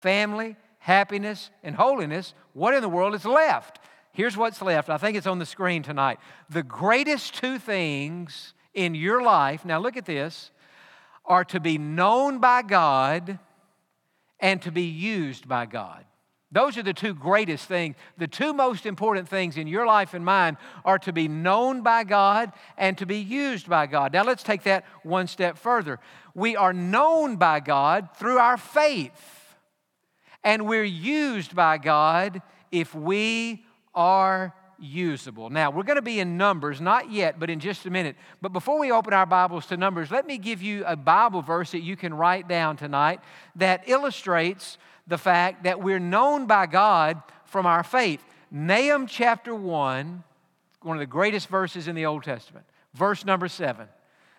family, happiness, and holiness, what in the world is left? Here's what's left. I think it's on the screen tonight. The greatest two things in your life, now look at this, are to be known by God and to be used by God. Those are the two greatest things. The two most important things in your life and mine are to be known by God and to be used by God. Now, let's take that one step further. We are known by God through our faith, and we're used by God if we are usable. Now, we're going to be in Numbers, not yet, but in just a minute. But before we open our Bibles to Numbers, let me give you a Bible verse that you can write down tonight that illustrates the fact that we're known by God from our faith. Nahum chapter 1, one of the greatest verses in the Old Testament, verse number 7.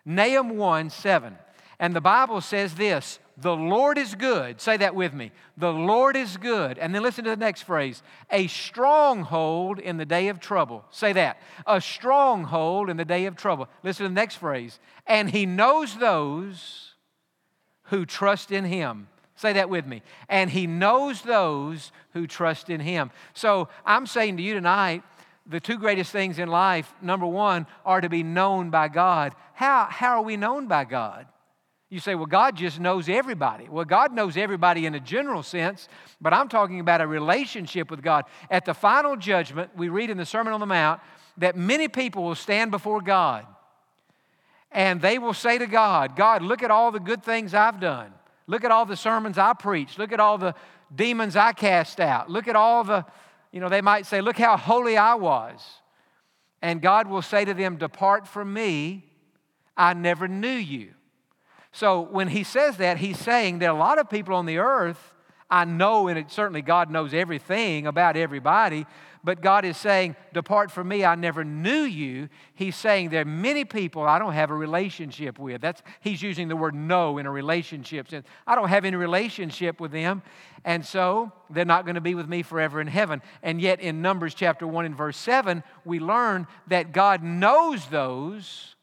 Nahum 1 7. And the Bible says this The Lord is good. Say that with me. The Lord is good. And then listen to the next phrase a stronghold in the day of trouble. Say that. A stronghold in the day of trouble. Listen to the next phrase. And he knows those who trust in him. Say that with me. And he knows those who trust in him. So I'm saying to you tonight, the two greatest things in life, number one, are to be known by God. How, how are we known by God? You say, well, God just knows everybody. Well, God knows everybody in a general sense, but I'm talking about a relationship with God. At the final judgment, we read in the Sermon on the Mount that many people will stand before God and they will say to God, God, look at all the good things I've done. Look at all the sermons I preached. Look at all the demons I cast out. Look at all the, you know, they might say, Look how holy I was. And God will say to them, Depart from me, I never knew you. So when he says that, he's saying that a lot of people on the earth, I know, and it, certainly God knows everything about everybody, but God is saying, Depart from me, I never knew you. He's saying there are many people I don't have a relationship with. That's, he's using the word know in a relationship sense. I don't have any relationship with them, and so they're not going to be with me forever in heaven. And yet in Numbers chapter 1 and verse 7, we learn that God knows those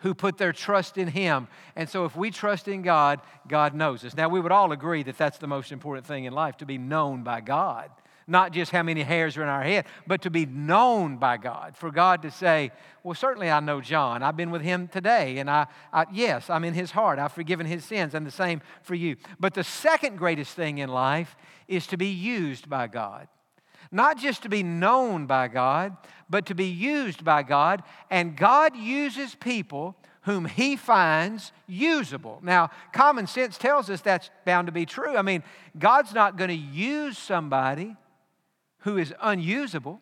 who put their trust in Him. And so, if we trust in God, God knows us. Now, we would all agree that that's the most important thing in life to be known by God not just how many hairs are in our head, but to be known by God. For God to say, Well, certainly I know Jon. I've been with him today, and I, I, yes, I'm in his heart. I've forgiven his sins, and the same for you. But the second greatest thing in life is to be used by God. Not just to be known by God, but to be used by God. And God uses people whom he finds usable. Now, common sense tells us that's bound to be true. I mean, God's not going to use somebody who is unusable.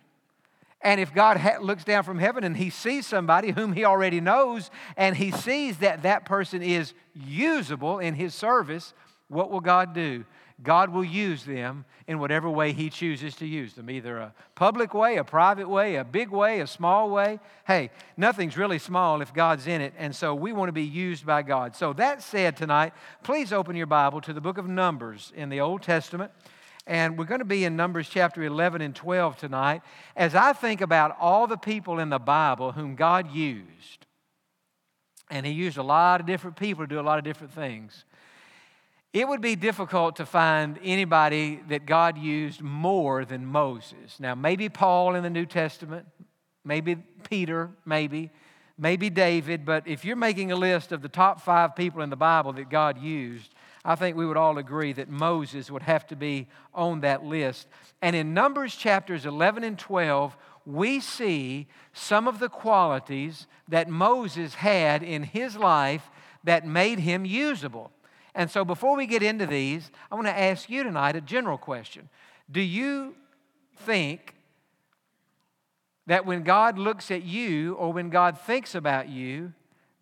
And if God ha- looks down from heaven and he sees somebody whom he already knows, and he sees that that person is usable in his service, what will God do? God will use them in whatever way He chooses to use them, either a public way, a private way, a big way, a small way. Hey, nothing's really small if God's in it, and so we want to be used by God. So, that said, tonight, please open your Bible to the book of Numbers in the Old Testament. And we're going to be in Numbers chapter 11 and 12 tonight. As I think about all the people in the Bible whom God used, and He used a lot of different people to do a lot of different things, it would be difficult to find anybody that God used more than Moses. Now, maybe Paul in the New Testament, maybe Peter, maybe, maybe David, but if you're making a list of the top five people in the Bible that God used, I think we would all agree that Moses would have to be on that list. And in Numbers chapters 11 and 12, we see some of the qualities that Moses had in his life that made him usable. And so before we get into these, I want to ask you tonight a general question. Do you think that when God looks at you or when God thinks about you,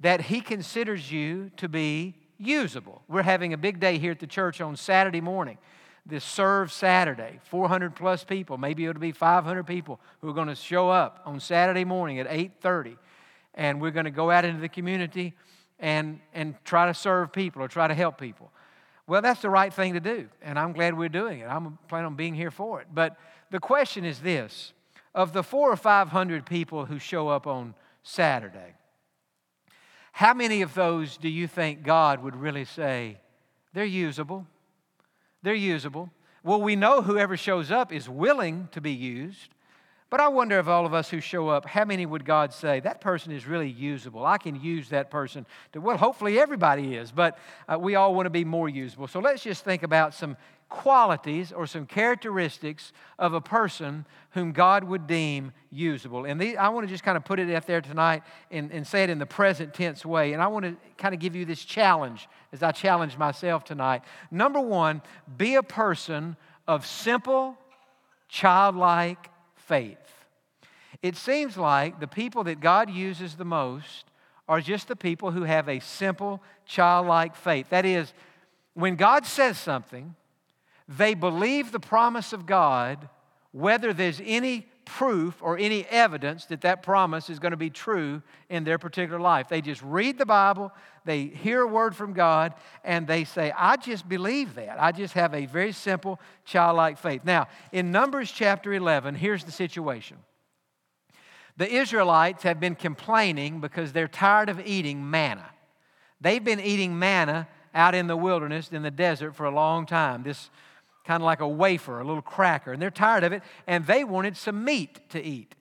that he considers you to be usable. We're having a big day here at the church on Saturday morning. This Serve Saturday, 400 plus people, maybe it'll be 500 people who are going to show up on Saturday morning at 8:30, and we're going to go out into the community and and try to serve people or try to help people. Well, that's the right thing to do, and I'm glad we're doing it. I'm planning on being here for it. But the question is this: of the four or 500 people who show up on Saturday, how many of those do you think God would really say, they're usable? they're usable. Well, we know whoever shows up is willing to be used. But I wonder if all of us who show up, how many would God say, that person is really usable? I can use that person to, well, hopefully everybody is, but uh, we all want to be more usable. So let's just think about some qualities or some characteristics of a person whom God would deem usable. And I want to just kind of put it out there tonight and, and say it in the present tense way. And I want to kind of give you this challenge as I challenge myself tonight. Number one, be a person of simple, childlike faith. It seems like the people that God uses the most are just the people who have a simple, childlike faith. That is, when God says something, they believe the promise of God, whether there's any proof or any evidence that that promise is going to be true in their particular life. They just read the Bible, they hear a word from God, and they say, I just believe that. I just have a very simple childlike faith. Now, in Numbers chapter 11, here's the situation. The Israelites have been complaining because they're tired of eating manna. They've been eating manna out in the wilderness, in the desert, for a long time. This kind of like a wafer, a little cracker. And they're tired of it, and they wanted some meat to eat.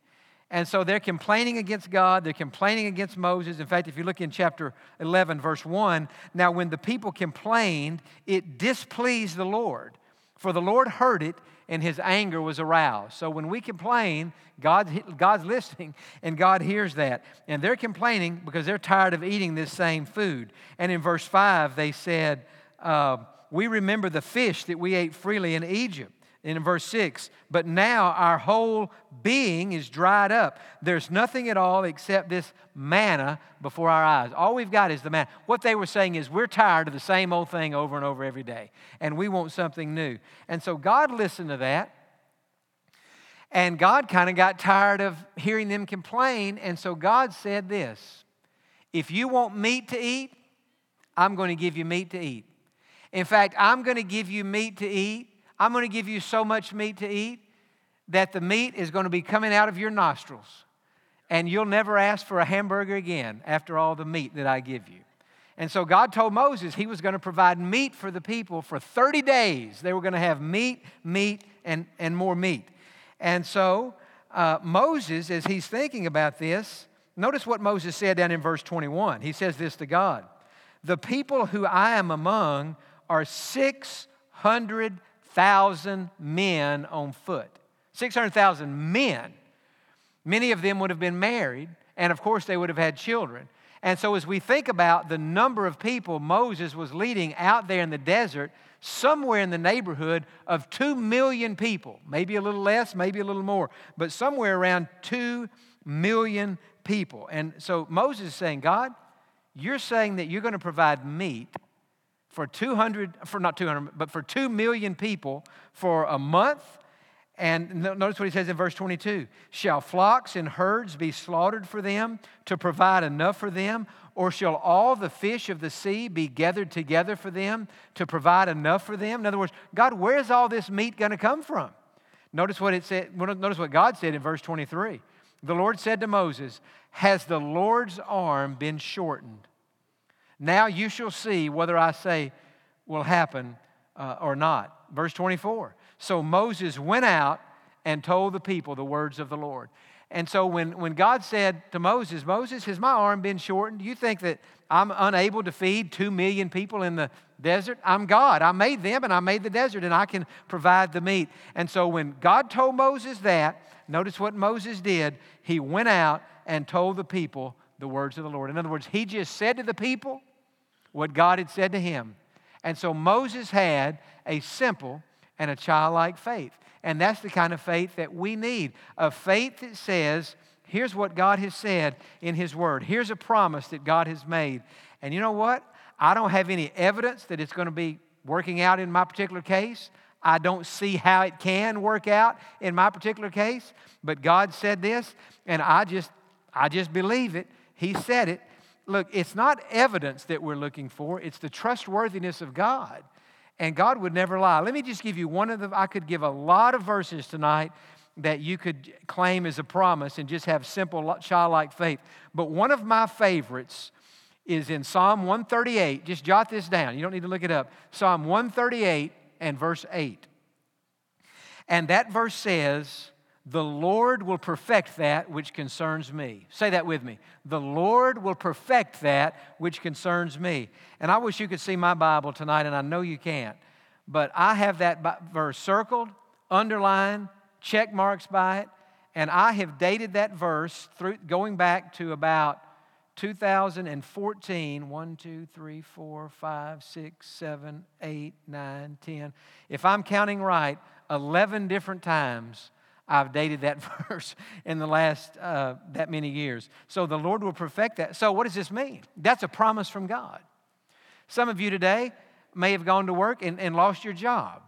And so they're complaining against God. They're complaining against Moses. In fact, if you look in chapter 11, verse 1, now when the people complained, it displeased the Lord. For the Lord heard it, and his anger was aroused. So when we complain, God's, God's listening, and God hears that. And they're complaining because they're tired of eating this same food. And in verse 5, they said, uh, We remember the fish that we ate freely in Egypt in verse 6 but now our whole being is dried up. There's nothing at all except this manna before our eyes. All we've got is the manna. What they were saying is we're tired of the same old thing over and over every day and we want something new. And so god listened to that and god kind of got tired of hearing them complain and so god said this if you want meat to eat i'm going to give you meat to eat in fact i'm going to give you meat to eat I'm going to give you so much meat to eat that the meat is going to be coming out of your nostrils. And you'll never ask for a hamburger again after all the meat that I give you. And so God told Moses he was going to provide meat for the people for 30 days. They were going to have meat, meat, and, and more meat. And so uh, Moses, as he's thinking about this, notice what Moses said down in verse 21. He says this to God The people who I am among are 600,000 men on foot. 600,000 men. Many of them would have been married, and of course, they would have had children. And so, as we think about the number of people Moses was leading out there in the desert, somewhere in the neighborhood of 2 million people, maybe a little less, maybe a little more, but somewhere around 2 million people. And so, Moses is saying, God, you're saying that you're going to provide meat for 200, for not 200, but for 2 million people for a month. And notice what he says in verse 22 Shall flocks and herds be slaughtered for them to provide enough for them? Or shall all the fish of the sea be gathered together for them to provide enough for them? In other words, God, where's all this meat going to come from? Notice what it said, notice what God said in verse 23. The Lord said to Moses, Has the Lord's arm been shortened? Now you shall see whether I say will happen uh, or not. Verse 24. So Moses went out and told the people the words of the Lord. And so when, when God said to Moses, Moses, has my arm been shortened? Do you think that I'm unable to feed two million people in the desert? I'm God. I made them and I made the desert and I can provide the meat. And so when God told Moses that, notice what Moses did. He went out and told the people the words of the Lord. In other words, he just said to the people what God had said to him. And so Moses had a simple and a childlike faith. And that's the kind of faith that we need a faith that says, here's what God has said in His Word, here's a promise that God has made. And you know what? I don't have any evidence that it's going to be working out in my particular case. I don't see how it can work out in my particular case, but God said this, and I just I just believe it. He said it. Look, it's not evidence that we're looking for, it's the trustworthiness of God. And God would never lie. Let me just give you one of the, I could give a lot of verses tonight that you could claim as a promise and just have simple childlike faith. But one of my favorites is in Psalm 138. Just jot this down. You don't need to look it up. Psalm 138 and verse 8. And that verse says, The Lord will perfect that which concerns me. Say that with me. The Lord will perfect that which concerns me. And I wish you could see my Bible tonight, and I know you can't. But I have that verse circled, underlined, check marks by it, and I have dated that verse through going back to about 2014 1 2 3 4 5 6 7 8 9 10 if i'm counting right 11 different times i've dated that verse in the last uh, that many years so the lord will perfect that so what does this mean that's a promise from god some of you today may have gone to work and, and lost your job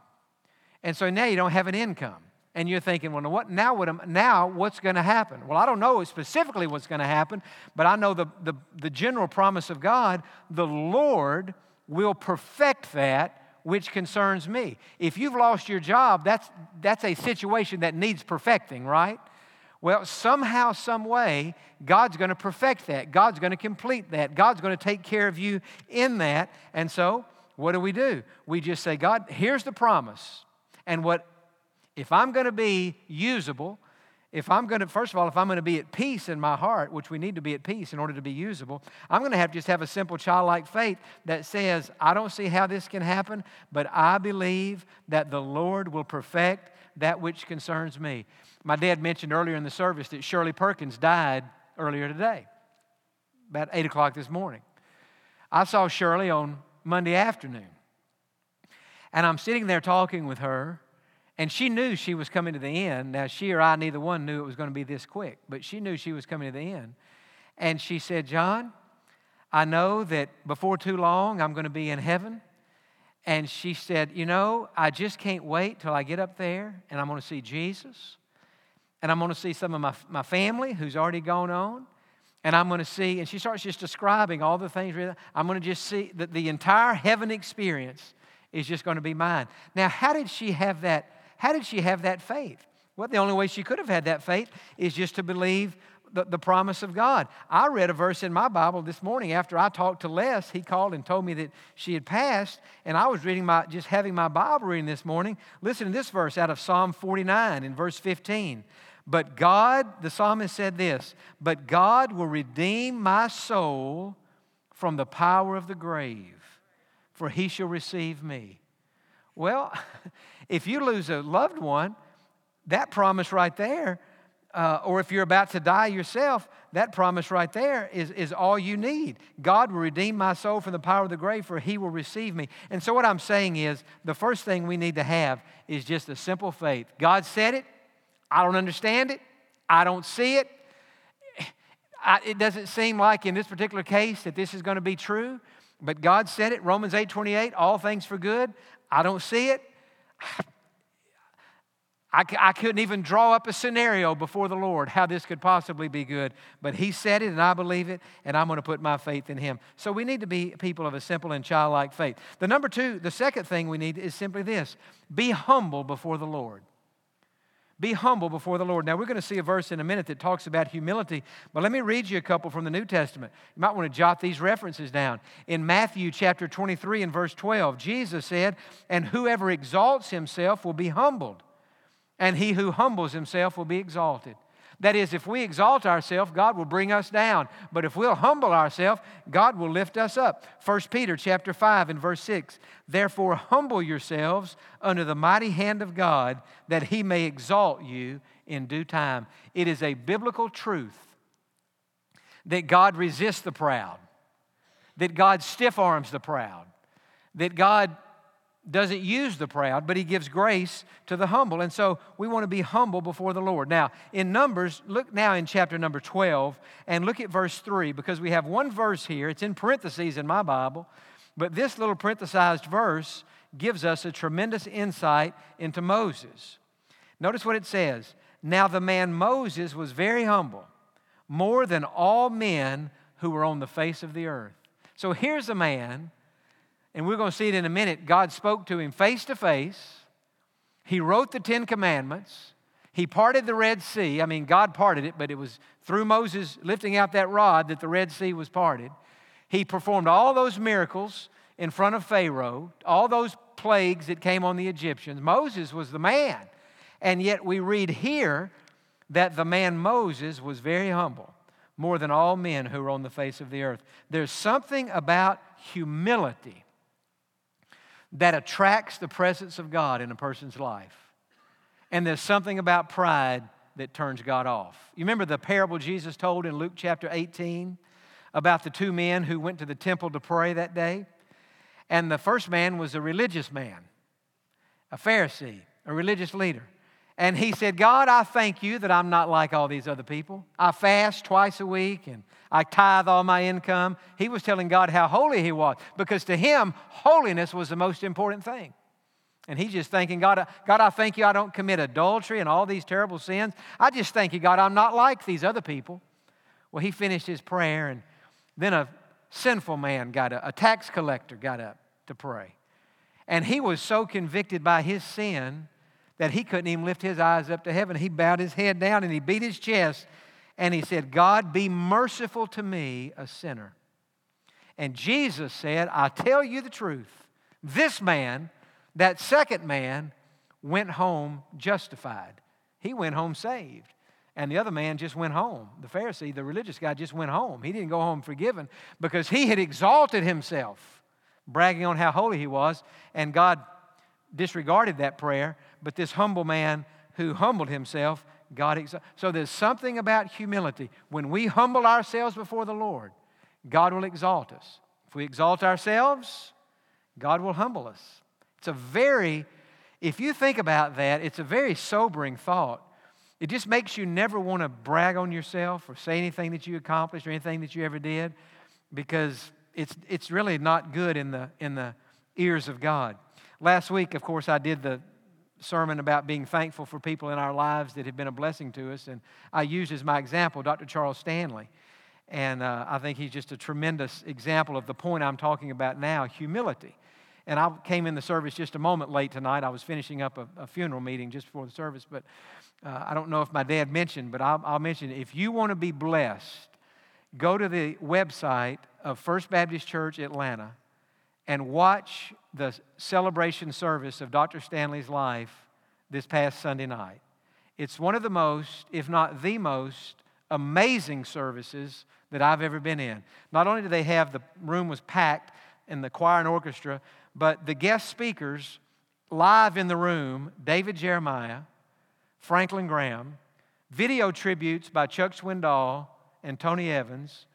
and so now you don't have an income and you're thinking, well, what now? What now? What's going to happen? Well, I don't know specifically what's going to happen, but I know the, the, the general promise of God: the Lord will perfect that which concerns me. If you've lost your job, that's that's a situation that needs perfecting, right? Well, somehow, some way, God's going to perfect that. God's going to complete that. God's going to take care of you in that. And so, what do we do? We just say, God, here's the promise. And what if I'm going to be usable, if I'm going to, first of all, if I'm going to be at peace in my heart, which we need to be at peace in order to be usable, I'm going to have to just have a simple childlike faith that says, I don't see how this can happen, but I believe that the Lord will perfect that which concerns me. My dad mentioned earlier in the service that Shirley Perkins died earlier today, about 8 o'clock this morning. I saw Shirley on Monday afternoon, and I'm sitting there talking with her and she knew she was coming to the end. Now, she or I, neither one knew it was going to be this quick, but she knew she was coming to the end. And she said, Jon, I know that before too long I'm going to be in heaven. And she said, You know, I just can't wait till I get up there and I'm going to see Jesus. And I'm going to see some of my, my family who's already gone on. And I'm going to see, and she starts just describing all the things. I'm going to just see that the entire heaven experience is just going to be mine. Now, how did she have that? How did she have that faith? Well, the only way she could have had that faith is just to believe the, the promise of God. I read a verse in my Bible this morning after I talked to Les. He called and told me that she had passed, and I was reading my, just having my Bible reading this morning. Listen to this verse out of Psalm 49 in verse 15. But God, the psalmist said this, but God will redeem my soul from the power of the grave, for he shall receive me. Well, if you lose a loved one, that promise right there, uh, or if you're about to die yourself, that promise right there is, is all you need. God will redeem my soul from the power of the grave, for he will receive me. And so, what I'm saying is, the first thing we need to have is just a simple faith. God said it. I don't understand it. I don't see it. I, it doesn't seem like in this particular case that this is going to be true, but God said it. Romans 8 28, all things for good. I don't see it. I, I couldn't even draw up a scenario before the Lord how this could possibly be good, but He said it and I believe it, and I'm going to put my faith in Him. So we need to be people of a simple and childlike faith. The number two, the second thing we need is simply this be humble before the Lord. Be humble before the Lord. Now, we're going to see a verse in a minute that talks about humility, but let me read you a couple from the New Testament. You might want to jot these references down. In Matthew chapter 23 and verse 12, Jesus said, And whoever exalts himself will be humbled, and he who humbles himself will be exalted. That is, if we exalt ourselves, God will bring us down. But if we'll humble ourselves, God will lift us up. 1 Peter chapter 5 and verse 6. Therefore, humble yourselves under the mighty hand of God, that he may exalt you in due time. It is a biblical truth that God resists the proud, that God stiff arms the proud, that God doesn't use the proud, but he gives grace to the humble. And so we want to be humble before the Lord. Now, in Numbers, look now in chapter number 12 and look at verse 3 because we have one verse here. It's in parentheses in my Bible, but this little parenthesized verse gives us a tremendous insight into Moses. Notice what it says Now the man Moses was very humble, more than all men who were on the face of the earth. So here's a man and we're going to see it in a minute. God spoke to him face to face. He wrote the Ten Commandments. He parted the Red Sea. I mean, God parted it, but it was through Moses lifting out that rod that the Red Sea was parted. He performed all those miracles in front of Pharaoh, all those plagues that came on the Egyptians. Moses was the man. And yet we read here that the man Moses was very humble, more than all men who were on the face of the earth. There's something about humility that attracts the presence of God in a person's life. And there's something about pride that turns God off. You remember the parable Jesus told in Luke chapter 18 about the two men who went to the temple to pray that day? And the first man was a religious man, a Pharisee, a religious leader. And he said, God, I thank you that I'm not like all these other people. I fast twice a week and I tithe all my income. He was telling God how holy he was because to him, holiness was the most important thing. And he's just thinking, God, God, I thank you I don't commit adultery and all these terrible sins. I just thank you, God, I'm not like these other people. Well, he finished his prayer, and then a sinful man got up, a tax collector got up to pray. And he was so convicted by his sin that he couldn't even lift his eyes up to heaven. He bowed his head down and he beat his chest and he said, God, be merciful to me, a sinner. And Jesus said, I tell you the truth. This man, that second man, went home justified. He went home saved. And the other man just went home. The Pharisee, the religious guy, just went home. He didn't go home forgiven because he had exalted himself, bragging on how holy he was. And God disregarded that prayer. But this humble man who humbled himself, God exalted. So there's something about humility. When we humble ourselves before the Lord, God will exalt us. If we exalt ourselves, God will humble us. It's a very, if you think about that, it's a very sobering thought it just makes you never want to brag on yourself or say anything that you accomplished or anything that you ever did because it's, it's really not good in the, in the ears of God. Last week, of course, I did the sermon about being thankful for people in our lives that have been a blessing to us, and I used as my example Dr. Charles Stanley. And uh, I think he's just a tremendous example of the point I'm talking about now humility. And I came in the service just a moment late tonight. I was finishing up a, a funeral meeting just before the service, but uh, I don't know if my dad mentioned, but I'll, I'll mention if you want to be blessed, go to the website of First Baptist Church Atlanta and watch the celebration service of Dr. Stanley's life this past Sunday night. It's one of the most, if not the most, amazing services that I've ever been in. Not only did they have the room was packed and the choir and orchestra, but the guest speakers live in the room, David Jeremiah, Franklin Graham, video tributes by Chuck Swindoll and Tony Evans.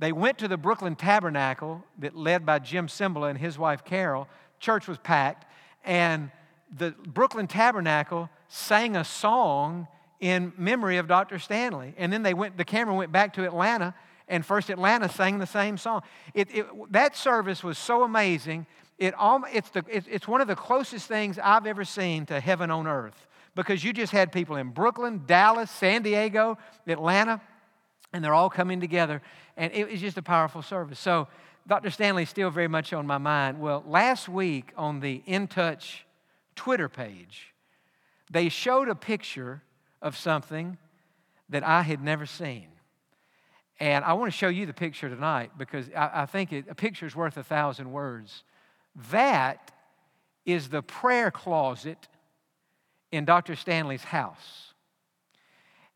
They went to the Brooklyn Tabernacle that led by Jim Cymbala and his wife Carol. Church was packed, and the Brooklyn Tabernacle sang a song in memory of Dr. Stanley. And then they went, the camera went back to Atlanta, and First Atlanta sang the same song. It, it, that service was so amazing. It, it's, the, it, it's one of the closest things I've ever seen to heaven on earth because you just had people in Brooklyn, Dallas, San Diego, Atlanta, and they're all coming together. And it was just a powerful service. So, Dr. Stanley's still very much on my mind. Well, last week on the In Touch Twitter page, they showed a picture of something that I had never seen. And I want to show you the picture tonight because I, I think it, a picture is worth a thousand words. That is the prayer closet in Dr. Stanley's house.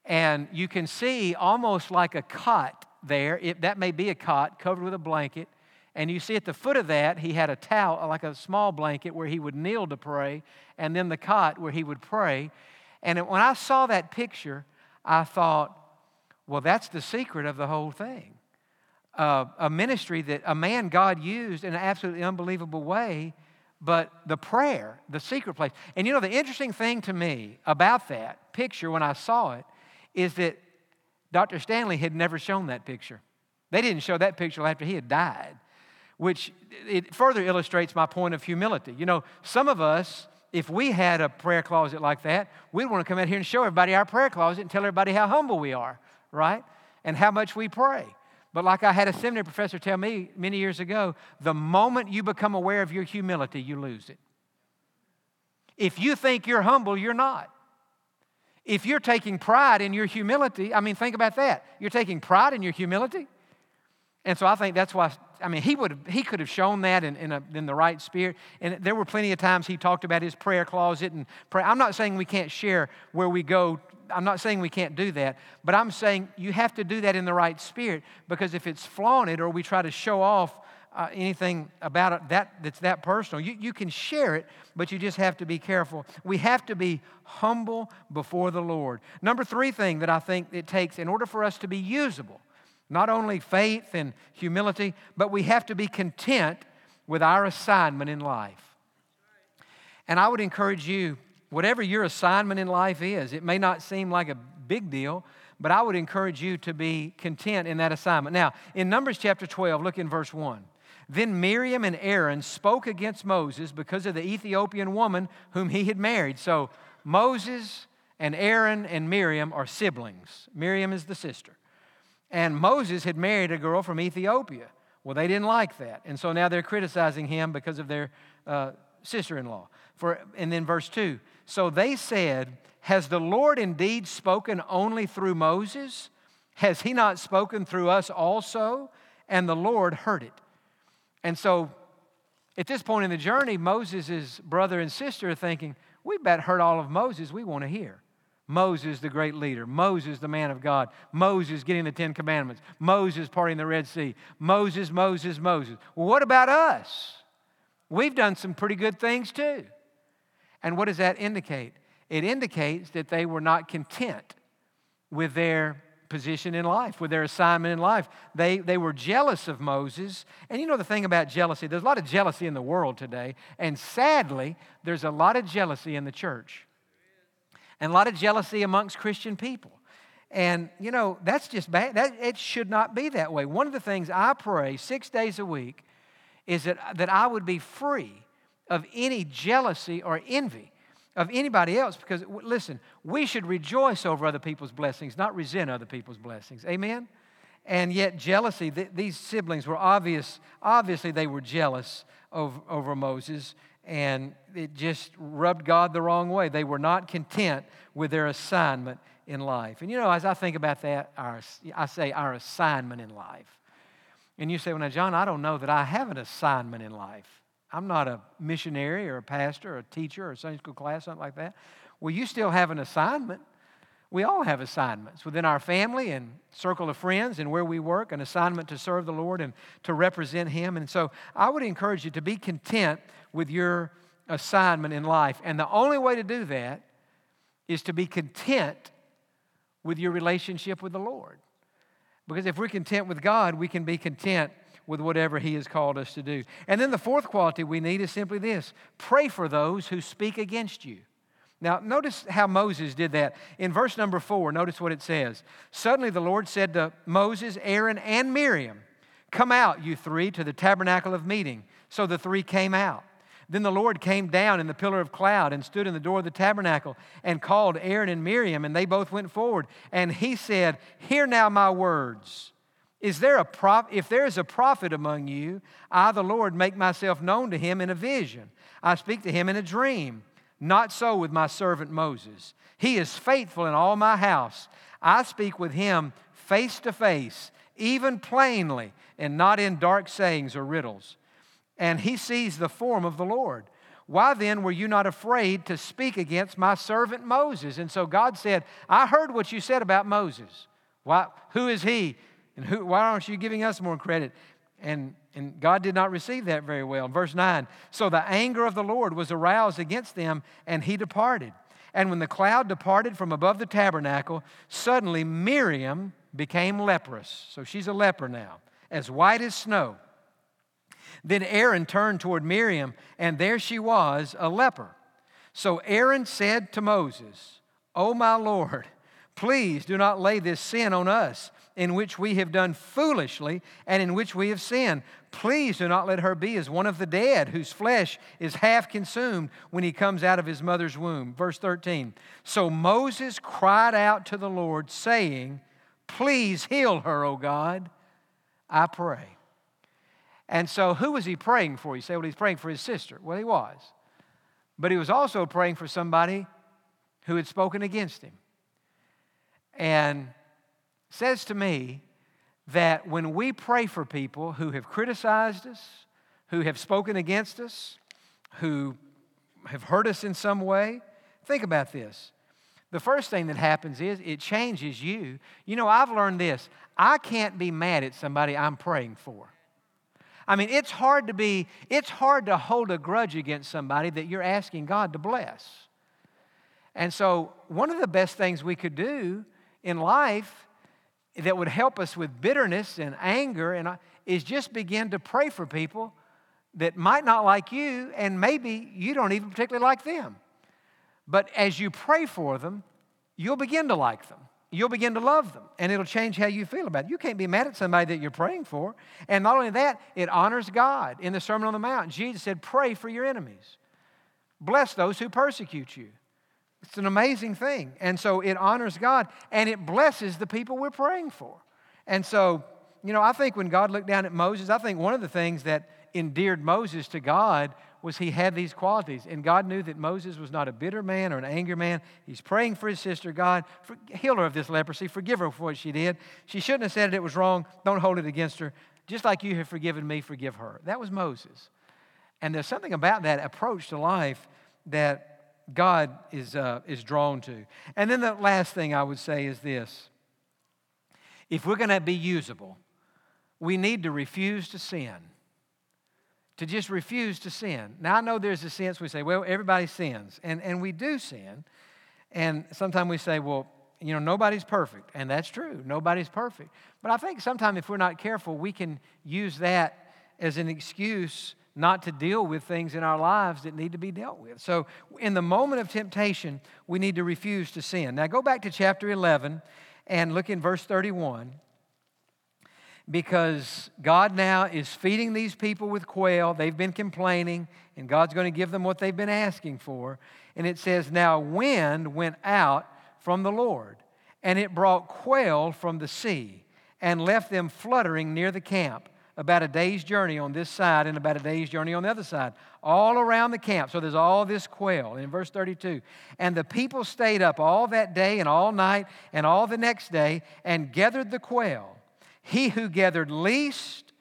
And you can see almost like a cot there. It, that may be a cot covered with a blanket. And you see at the foot of that, he had a towel, like a small blanket, where he would kneel to pray, and then the cot where he would pray. And when I saw that picture, I thought, well, that's the secret of the whole thing. Uh, a ministry that a man God used in an absolutely unbelievable way but the prayer, the secret place. And you know, the interesting thing to me about that picture when I saw it is that Dr. Stanley had never shown that picture. They didn't show that picture after he had died, which it further illustrates my point of humility. You know, some of us, if we had a prayer closet like that, we'd want to come out here and show everybody our prayer closet and tell everybody how humble we are, right? And how much we pray. But like I had a seminary professor tell me many years ago, the moment you become aware of your humility, you lose it. If you think you're humble, you're not. If you're taking pride in your humility, I mean, think about that. You're taking pride in your humility. And so I think that's why I mean, he, would, he could have shown that in, in, a, in the right spirit. And there were plenty of times he talked about his prayer closet and pray. I'm not saying we can't share where we go. I'm not saying we can't do that. But I'm saying you have to do that in the right spirit because if it's flaunted or we try to show off uh, anything about it that, that's that personal. You, you can share it, but you just have to be careful. We have to be humble before the Lord. Number three thing that I think it takes in order for us to be usable not only faith and humility, but we have to be content with our assignment in life. And I would encourage you, whatever your assignment in life is, it may not seem like a big deal, but I would encourage you to be content in that assignment. Now, in Numbers chapter 12, look in verse 1. Then Miriam and Aaron spoke against Moses because of the Ethiopian woman whom he had married. So Moses and Aaron and Miriam are siblings. Miriam is the sister. And Moses had married a girl from Ethiopia. Well, they didn't like that. And so now they're criticizing him because of their uh, sister in law. For, and then verse 2 So they said, Has the Lord indeed spoken only through Moses? Has he not spoken through us also? And the Lord heard it. And so at this point in the journey, Moses' brother and sister are thinking, We bet heard all of Moses we want to hear. Moses, the great leader. Moses, the man of God. Moses getting the Ten Commandments. Moses parting the Red Sea. Moses, Moses, Moses. Well, what about us? We've done some pretty good things too. And what does that indicate? It indicates that they were not content with their position in life, with their assignment in life. They, they were jealous of Moses. And you know the thing about jealousy, there's a lot of jealousy in the world today. And sadly, there's a lot of jealousy in the church and a lot of jealousy amongst Christian people. And, you know, that's just bad. That, it should not be that way. One of the things I pray six days a week is that, that I would be free of any jealousy or envy of anybody else because, listen, we should rejoice over other people's blessings, not resent other people's blessings. Amen? And yet, jealousy, th- these siblings were obvious, obviously, they were jealous over, over Moses and it just rubbed God the wrong way. They were not content with their assignment in life. And you know, as I think about that, our, I say our assignment in life. And you say, well, now, Jon, I don't know that I have an assignment in life. I'm not a missionary or a pastor or a teacher or a Sunday school class, something like that. Well, you still have an assignment. We all have assignments within our family and circle of friends and where we work, an assignment to serve the Lord and to represent Him. And so I would encourage you to be content with your assignment in life. And the only way to do that is to be content with your relationship with the Lord. Because if we're content with God, we can be content with whatever He has called us to do. And then the fourth quality we need is simply this pray for those who speak against you. Now, notice how Moses did that. In verse number four, notice what it says. Suddenly the Lord said to Moses, Aaron, and Miriam, Come out, you three, to the tabernacle of meeting. So the three came out. Then the Lord came down in the pillar of cloud and stood in the door of the tabernacle and called Aaron and Miriam, and they both went forward. And he said, Hear now my words. Is there a prop- if there is a prophet among you, I, the Lord, make myself known to him in a vision. I speak to him in a dream. Not so with my servant Moses. He is faithful in all my house. I speak with him face to face, even plainly, and not in dark sayings or riddles. And he sees the form of the Lord. Why then were you not afraid to speak against my servant Moses? And so God said, I heard what you said about Moses. Why, who is he? And who, why aren't you giving us more credit? And, and God did not receive that very well. Verse 9 So the anger of the Lord was aroused against them, and he departed. And when the cloud departed from above the tabernacle, suddenly Miriam became leprous. So she's a leper now, as white as snow. Then Aaron turned toward Miriam, and there she was, a leper. So Aaron said to Moses, O my Lord, please do not lay this sin on us in which we have done foolishly and in which we have sinned. Please do not let her be as one of the dead, whose flesh is half consumed when he comes out of his mother's womb. Verse 13. So Moses cried out to the Lord, saying, Please heal her, O God, I pray. And so, who was he praying for? You say, well, he's praying for his sister. Well, he was. But he was also praying for somebody who had spoken against him. And says to me that when we pray for people who have criticized us, who have spoken against us, who have hurt us in some way, think about this. The first thing that happens is it changes you. You know, I've learned this I can't be mad at somebody I'm praying for. I mean, it's hard to be, it's hard to hold a grudge against somebody that you're asking God to bless. And so, one of the best things we could do in life that would help us with bitterness and anger and uh, is just begin to pray for people that might not like you, and maybe you don't even particularly like them. But as you pray for them, you'll begin to like them. You'll begin to love them, and it'll change how you feel about it. You can't be mad at somebody that you're praying for. And not only that, it honors God. In the Sermon on the Mount, Jesus said, Pray for your enemies, bless those who persecute you. It's an amazing thing. And so it honors God and it blesses the people we're praying for. And so, you know, I think when God looked down at Moses, I think one of the things that endeared Moses to God was he had these qualities. And God knew that Moses was not a bitter man or an angry man. He's praying for his sister, God, for, heal her of this leprosy, forgive her for what she did. She shouldn't have said it, it was wrong. Don't hold it against her. Just like you have forgiven me, forgive her. That was Moses. And there's something about that approach to life that God is, uh, is drawn to. And then the last thing I would say is this if we're going to be usable, we need to refuse to sin to just refuse to sin. Now, I know there's a sense we say, well, everybody sins, and, and we do sin. And sometimes we say, well, you know, nobody's perfect. And that's true, nobody's perfect. But I think sometimes if we're not careful, we can use that as an excuse not to deal with things in our lives that need to be dealt with. So, in the moment of temptation, we need to refuse to sin. Now, go back to chapter 11 and look in verse 31 because God now is feeding these people with quail. They've been complaining, and God's going to give them what they've been asking for. And it says, Now wind went out from the Lord, and it brought quail from the sea, and left them fluttering near the camp, about a day's journey on this side, and about a day's journey on the other side, all around the camp. So there's all this quail. In verse 32, and the people stayed up all that day, and all night, and all the next day, and gathered the quail he who gathered least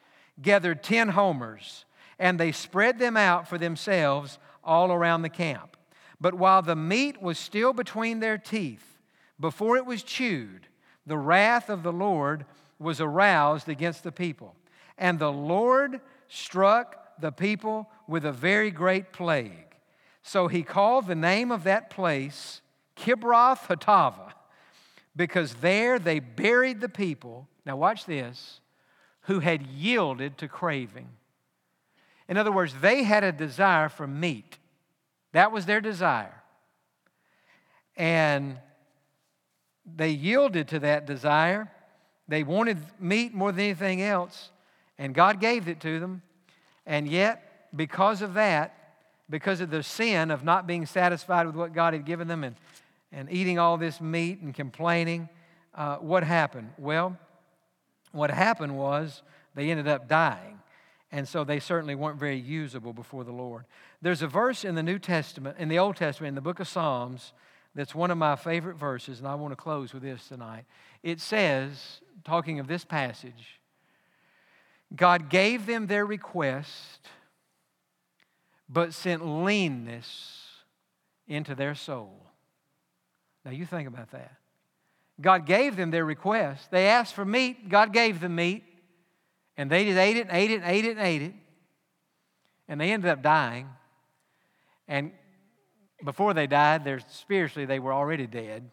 gathered 10 homers, and they spread them out for themselves all around the camp. But while the meat was still between their teeth, before it was chewed, the wrath of the Lord was aroused against the people. And the Lord struck the people with a very great plague. So he called the name of that place Kibroth Hattaavah, because there they buried the people now, watch this who had yielded to craving. In other words, they had a desire for meat. That was their desire. And they yielded to that desire. They wanted meat more than anything else, and God gave it to them. And yet, because of that, because of the sin of not being satisfied with what God had given them and, and eating all this meat and complaining, uh, what happened? Well, what happened was they ended up dying. And so they certainly weren't very usable before the Lord. There's a verse in the New Testament, in the Old Testament, in the book of Psalms, that's one of my favorite verses, and I want to close with this tonight. It says, talking of this passage, God gave them their request, but sent leanness into their soul. Now you think about that. God gave them their request. They asked for meat, God gave them meat. And they just ate it and ate it and ate it and ate it. And they ended up dying. And before they died, spiritually, they were already dead.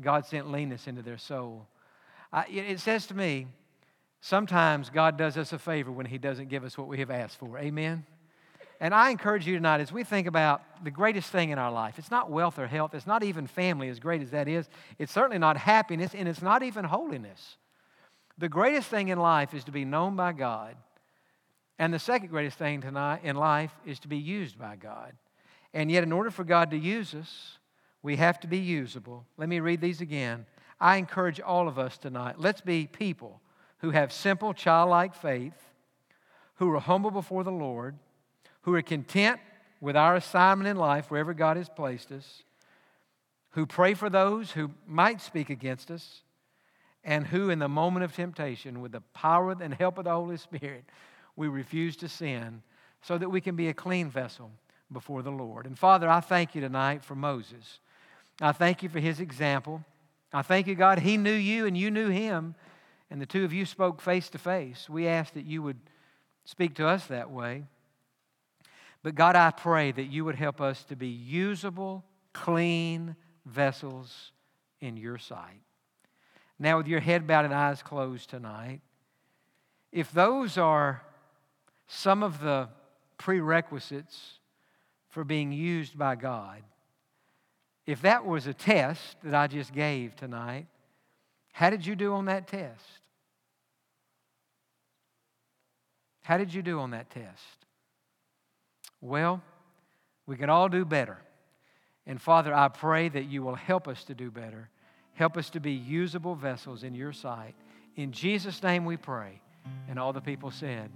God sent leanness into their soul. I, it says to me, sometimes God does us a favor when He doesn't give us what we have asked for. Amen? And I encourage you tonight as we think about the greatest thing in our life, it's not wealth or health, it's not even family, as great as that is, it's certainly not happiness, and it's not even holiness. The greatest thing in life is to be known by God. And the second greatest thing tonight in life is to be used by God. And yet, in order for God to use us, we have to be usable. Let me read these again. I encourage all of us tonight let's be people who have simple, childlike faith, who are humble before the Lord who are content with our assignment in life, wherever God has placed us, who pray for those who might speak against us, and who, in the moment of temptation, with the power and help of the Holy Spirit, we refuse to sin so that we can be a clean vessel before the Lord. And Father, I thank you tonight for Moses. I thank you for his example. I thank you, God, he knew you and you knew him, and the two of you spoke face to face. We ask that you would speak to us that way. But God, I pray that you would help us to be usable, clean vessels in your sight. Now, with your head bowed and eyes closed tonight, if those are some of the prerequisites for being used by God, if that was a test that I just gave tonight, how did you do on that test? How did you do on that test? Well, we can all do better. And Father, I pray that you will help us to do better. Help us to be usable vessels in your sight. In Jesus' name we pray. And all the people said,